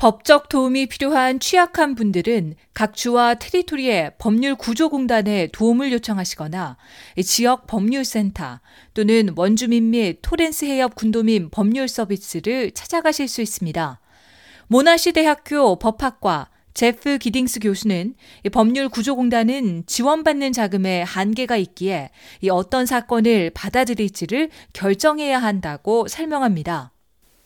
법적 도움이 필요한 취약한 분들은 각 주와 테리토리의 법률 구조공단에 도움을 요청하시거나 지역 법률센터 또는 원주민 및 토렌스 해협 군도민 법률 서비스를 찾아가실 수 있습니다. 모나시 대학교 법학과 제프 기딩스 교수는 법률 구조공단은 지원받는 자금에 한계가 있기에 어떤 사건을 받아들일지를 결정해야 한다고 설명합니다.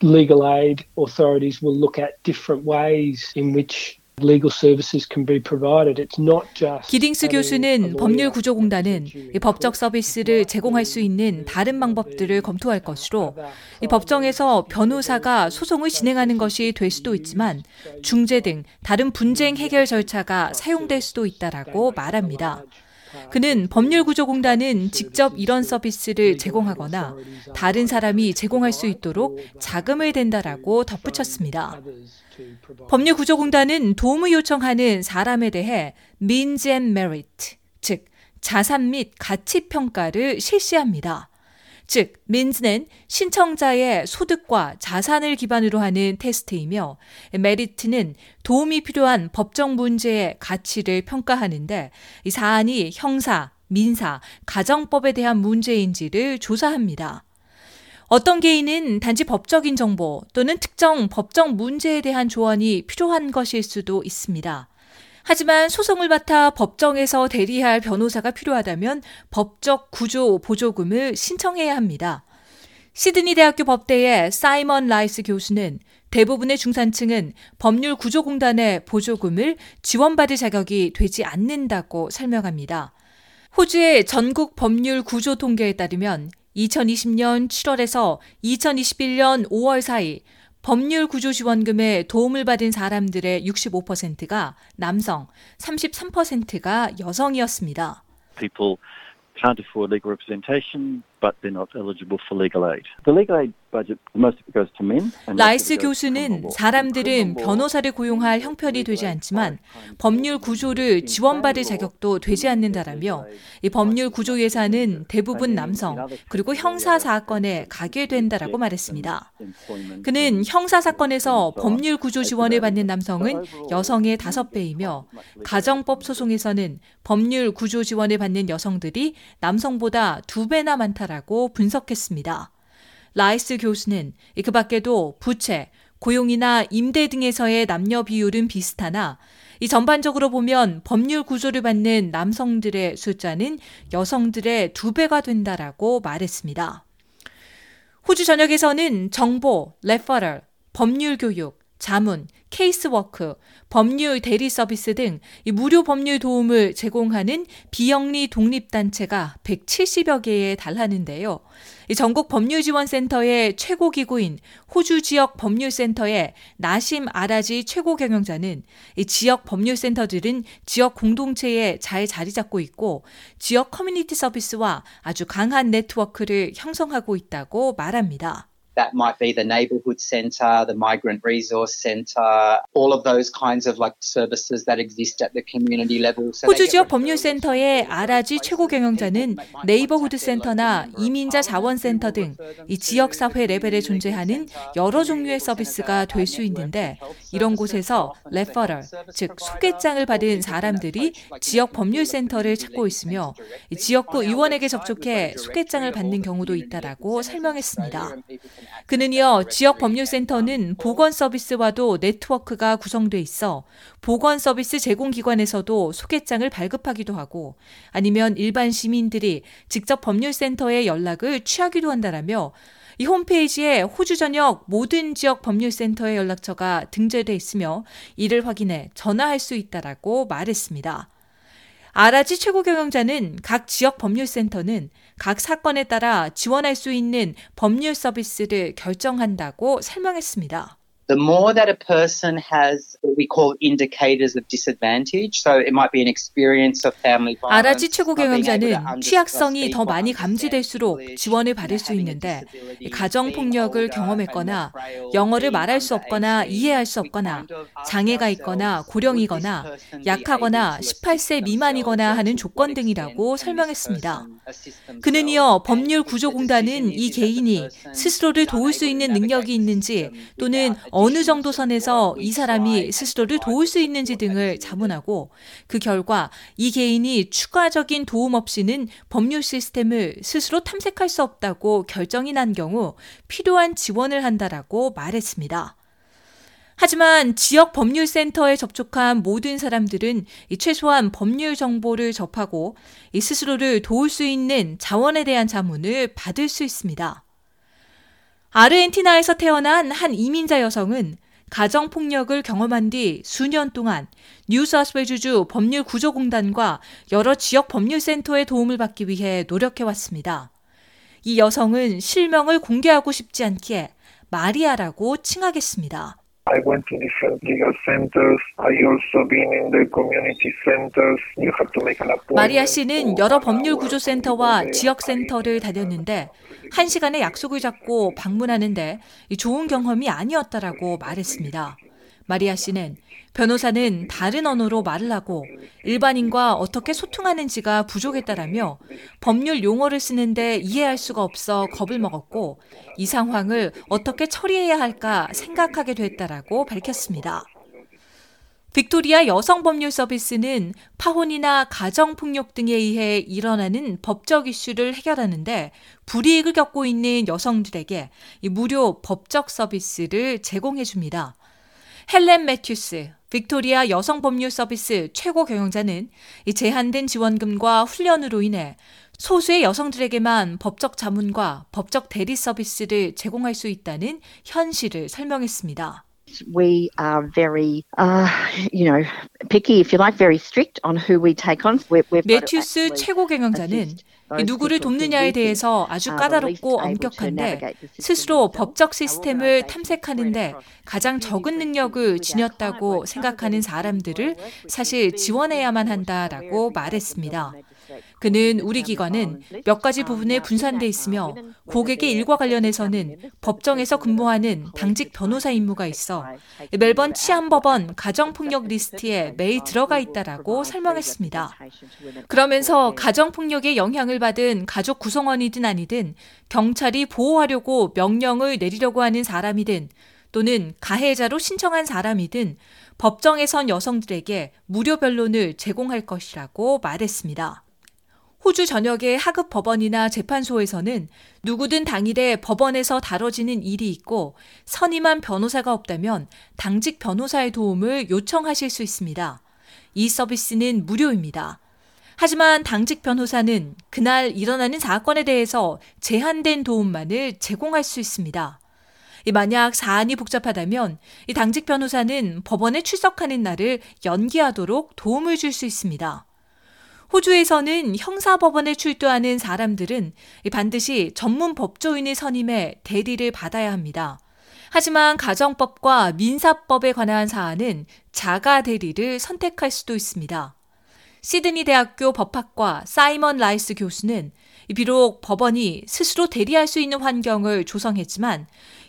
Legal aid authorities will look at different ways in which 기딩스 교수는 법률 구조공단은 법적 서비스를 제공할 수 있는 다른 방법들을 검토할 것으로 이 법정에서 변호사가 소송을 진행하는 것이 될 수도 있지만 중재 등 다른 분쟁 해결 절차가 사용될 수도 있다라고 말합니다. 그는 법률구조공단은 직접 이런 서비스를 제공하거나 다른 사람이 제공할 수 있도록 자금을 댄다라고 덧붙였습니다. 법률구조공단은 도움을 요청하는 사람에 대해 means and merit, 즉 자산 및 가치 평가를 실시합니다. 즉, 민즈는 신청자의 소득과 자산을 기반으로 하는 테스트이며 메리트는 도움이 필요한 법정 문제의 가치를 평가하는데 이 사안이 형사, 민사, 가정법에 대한 문제인지를 조사합니다. 어떤 개인은 단지 법적인 정보 또는 특정 법정 문제에 대한 조언이 필요한 것일 수도 있습니다. 하지만 소송을 맡아 법정에서 대리할 변호사가 필요하다면 법적 구조 보조금을 신청해야 합니다. 시드니 대학교 법대의 사이먼 라이스 교수는 대부분의 중산층은 법률 구조공단의 보조금을 지원받을 자격이 되지 않는다고 설명합니다. 호주의 전국 법률 구조 통계에 따르면 2020년 7월에서 2021년 5월 사이 법률 구조 지원금에 도움을 받은 사람들의 65%가 남성, 33%가 여성이었습니다. People can't afford legal representation, but they're not eligible for legal aid. The legal aid 라이스 교수는 사람들은 변호사를 고용할 형편이 되지 않지만 법률 구조를 지원받을 자격도 되지 않는다라며 이 법률 구조 예산은 대부분 남성 그리고 형사 사건에 가게 된다라고 말했습니다. 그는 형사 사건에서 법률 구조 지원을 받는 남성은 여성의 다섯 배이며 가정법 소송에서는 법률 구조 지원을 받는 여성들이 남성보다 두 배나 많다라고 분석했습니다. 라이스 교수는 그 밖에도 부채, 고용이나 임대 등에서의 남녀 비율은 비슷하나 이 전반적으로 보면 법률 구조를 받는 남성들의 숫자는 여성들의 두 배가 된다라고 말했습니다. 호주 전역에서는 정보, referral, 법률 교육, 자문, casework, 법률 대리 서비스 등 무료 법률 도움을 제공하는 비영리 독립단체가 170여 개에 달하는데요. 전국 법률지원센터의 최고 기구인 호주 지역 법률센터의 나심 아라지 최고 경영자는 지역 법률센터들은 지역 공동체에 잘 자리 잡고 있고 지역 커뮤니티 서비스와 아주 강한 네트워크를 형성하고 있다고 말합니다. That might be the neighbourhood centre, the migrant resource centre, all of those kinds of like services that exist at the community level. So 호주 지역 법률센터의 아라지 최고 경영자는 neighbourhood 센터나 이민자 자원센터 등 이 지역 사회 레벨에 존재하는 여러 종류의 서비스가 될 수 있는데 이런 곳에서 referral, 즉 소개장을 받은 사람들이 지역 법률센터를 찾고 있으며 지역구 의원에게 접촉해 소개장을 받는 경우도 있다라고 설명했습니다. 그는 이어 지역 법률센터는 보건 서비스와도 네트워크가 구성돼 있어 보건 서비스 제공 기관에서도 소개장을 발급하기도 하고 아니면 일반 시민들이 직접 법률센터에 연락을 취하기도 한다라며 이 홈페이지에 호주 전역 모든 지역 법률센터의 연락처가 등재돼 있으며 이를 확인해 전화할 수 있다라고 말했습니다. 아라지 최고 경영자는 각 지역 법률센터는 각 사건에 따라 지원할 수 있는 법률 서비스를 결정한다고 설명했습니다. The more that a person has what we call indicators of disadvantage, so it might be an experience of family violence. 아라지 최고 경영자는 취약성이 더 많이 감지될수록 지원을 받을 수 있는데 가정 폭력을 경험했거나 영어를 말할 수 없거나 이해할 수 없거나 장애가 있거나 고령이거나 약하거나 18세 미만이거나 하는 조건 등이라고 설명했습니다. 그는 이어 법률 구조공단은 이 개인이 스스로를 도울 수 있는 능력이 있는지 또는 어느 정도 선에서 이 사람이 스스로를 도울 수 있는지 등을 자문하고 그 결과 이 개인이 추가적인 도움 없이는 법률 시스템을 스스로 탐색할 수 없다고 결정이 난 경우 필요한 지원을 한다라고 말했습니다. 하지만 지역 법률센터에 접촉한 모든 사람들은 최소한 법률 정보를 접하고 스스로를 도울 수 있는 자원에 대한 자문을 받을 수 있습니다. 아르헨티나에서 태어난 한 이민자 여성은 가정폭력을 경험한 뒤 수년 동안 뉴사우스웨주주 법률구조공단과 여러 지역 법률센터의 도움을 받기 위해 노력해왔습니다. 이 여성은 실명을 공개하고 싶지 않기에 마리아라고 칭하겠습니다. I went to different legal centers. I also been in the community centers. You have to make an appointment. 마리아 씨는 여러 법률 구조 센터와 지역 센터를 다녔는데 한 시간의 약속을 잡고 방문하는데 좋은 경험이 아니었다라고 말했습니다. 마리아 씨는 변호사는 다른 언어로 말을 하고 일반인과 어떻게 소통하는지가 부족했다라며 법률 용어를 쓰는데 이해할 수가 없어 겁을 먹었고 이 상황을 어떻게 처리해야 할까 생각하게 됐다라고 밝혔습니다. 빅토리아 여성법률 서비스는 파혼이나 가정폭력 등에 의해 일어나는 법적 이슈를 해결하는데 불이익을 겪고 있는 여성들에게 무료 법적 서비스를 제공해 줍니다. 헬렌 매튜스, 빅토리아 여성 법률 서비스 최고 경영자는 이 제한된 지원금과 훈련으로 인해 소수의 여성들에게만 법적 자문과 법적 대리 서비스를 제공할 수 있다는 현실을 설명했습니다. We are very, uh, you know, picky, if you like, very strict on who we take on. We've, we've 매튜스 최고 경영자는 누구를 돕느냐에 대해서 아주 까다롭고 엄격한데 스스로 법적 시스템을 탐색하는데 가장 적은 능력을 지녔다고 생각하는 사람들을 사실 지원해야만 한다라고 말했습니다. 그는 우리 기관은 몇 가지 부분에 분산돼 있으며 고객의 일과 관련해서는 법정에서 근무하는 당직 변호사 임무가 있어 멜번 치안법원 가정폭력 리스트에 매일 들어가 있다라고 설명했습니다. 그러면서 가정폭력의 영향을 받은 가족 구성원이든 아니든 경찰이 보호하려고 명령을 내리려고 하는 사람이든 또는 가해자로 신청한 사람이든 법정에 선 여성들에게 무료 변론을 제공할 것이라고 말했습니다. 호주 전역의 하급 법원이나 재판소에서는 누구든 당일에 법원에서 다뤄지는 일이 있고 선임한 변호사가 없다면 당직 변호사의 도움을 요청하실 수 있습니다. 이 서비스는 무료입니다. 하지만 당직 변호사는 그날 일어나는 사건에 대해서 제한된 도움만을 제공할 수 있습니다. 만약 사안이 복잡하다면 이 당직 변호사는 법원에 출석하는 날을 연기하도록 도움을 줄 수 있습니다. 호주에서는 형사법원에 출두하는 사람들은 반드시 전문 법조인의 선임에 대리를 받아야 합니다. 하지만 가정법과 민사법에 관한 사안은 자가 대리를 선택할 수도 있습니다. 시드니 대학교 법학과 사이먼 라이스 교수는 비록 법원이 스스로 대리할 수 있는 환경을 조성했지만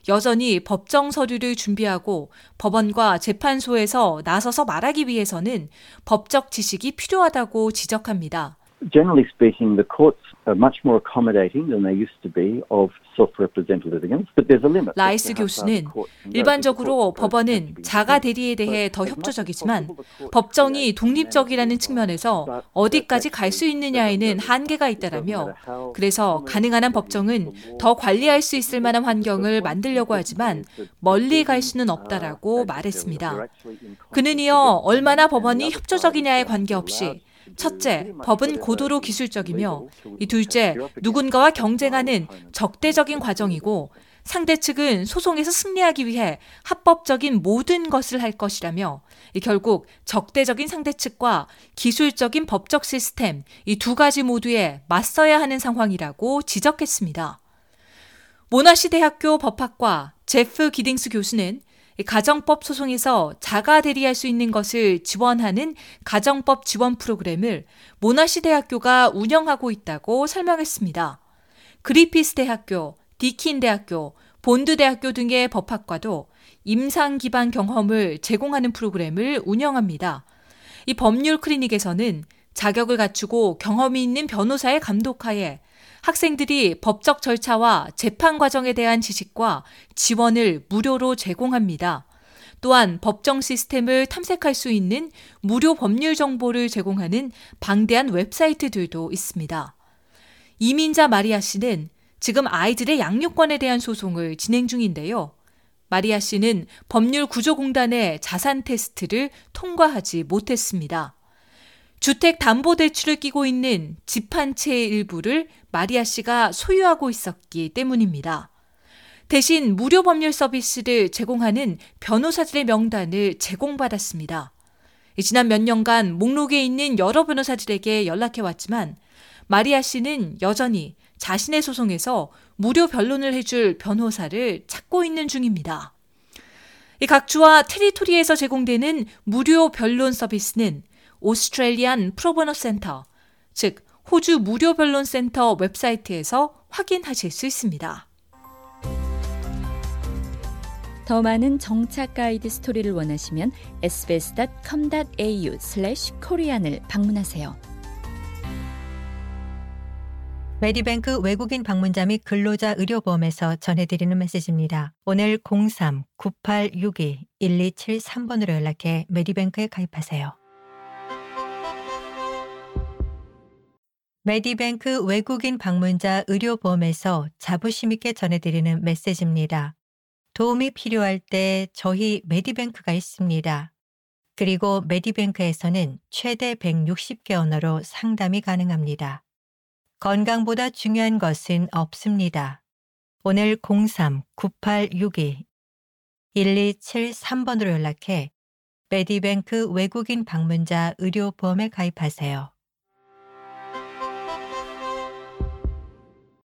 여전히 법정 서류를 준비하고 법원과 재판소에서 나서서 말하기 위해서는 법적 지식이 필요하다고 지적합니다. Generally speaking, the courts limit. 라이스 교수는 일반적으로 법원은 자가 대리에 대해 더 협조적이지만 법정이 독립적이라는 측면에서 어디까지 갈 수 있느냐에는 한계가 있다라며 그래서 가능한 한 법정은 더 관리할 수 있을 만한 환경을 만들려고 하지만 멀리 갈 수는 없다라고 말했습니다. 그는 이어 얼마나 법원이 협조적이냐에 관계없이 첫째, 법은 고도로 기술적이며 이 둘째, 누군가와 경쟁하는 적대적인 과정이고 상대 측은 소송에서 승리하기 위해 합법적인 모든 것을 할 것이라며 결국 적대적인 상대 측과 기술적인 법적 시스템 이 두 가지 모두에 맞서야 하는 상황이라고 지적했습니다. 모나시 대학교 법학과 제프 기딩스 교수는 가정법 소송에서 자가 대리할 수 있는 것을 지원하는 가정법 지원 프로그램을 모나시 대학교가 운영하고 있다고 설명했습니다. 그리피스 대학교, 디킨 대학교, 본드 대학교 등의 법학과도 임상 기반 경험을 제공하는 프로그램을 운영합니다. 이 법률 클리닉에서는 자격을 갖추고 경험이 있는 변호사의 감독하에 학생들이 법적 절차와 재판 과정에 대한 지식과 지원을 무료로 제공합니다. 또한 법정 시스템을 탐색할 수 있는 무료 법률 정보를 제공하는 방대한 웹사이트들도 있습니다. 이민자 마리아 씨는 지금 아이들의 양육권에 대한 소송을 진행 중인데요. 마리아 씨는 법률 구조공단의 자산 테스트를 통과하지 못했습니다. 주택 담보 대출을 끼고 있는 집 한 채의 일부를 마리아 씨가 소유하고 있었기 때문입니다. 대신 무료 법률 서비스를 제공하는 변호사들의 명단을 제공받았습니다. 지난 몇 년간 목록에 있는 여러 변호사들에게 연락해 왔지만 마리아 씨는 여전히 자신의 소송에서 무료 변론을 해줄 변호사를 찾고 있는 중입니다. 각 주와 territory에서 제공되는 무료 변론 서비스는 Australian Pro Bono Centre, 즉 호주 무료 변론 센터 웹사이트에서 확인하실 수 있습니다. 더 많은 정착 가이드 스토리를 원하시면 sbs.com.au/korean을 방문하세요. Medibank 외국인 방문자 및 근로자 의료보험에서 전해드리는 메시지입니다. 오늘 03-9862-1273번으로 연락해 Medibank에 가입하세요. Medibank 외국인 방문자 의료보험에서 자부심 있게 전해드리는 메시지입니다. 도움이 필요할 때 저희 Medibank가 있습니다. 그리고 Medibank에서는 최대 160개 언어로 상담이 가능합니다. 건강보다 중요한 것은 없습니다. 오늘 03-9862-1273번으로 연락해 Medibank 외국인 방문자 의료보험에 가입하세요.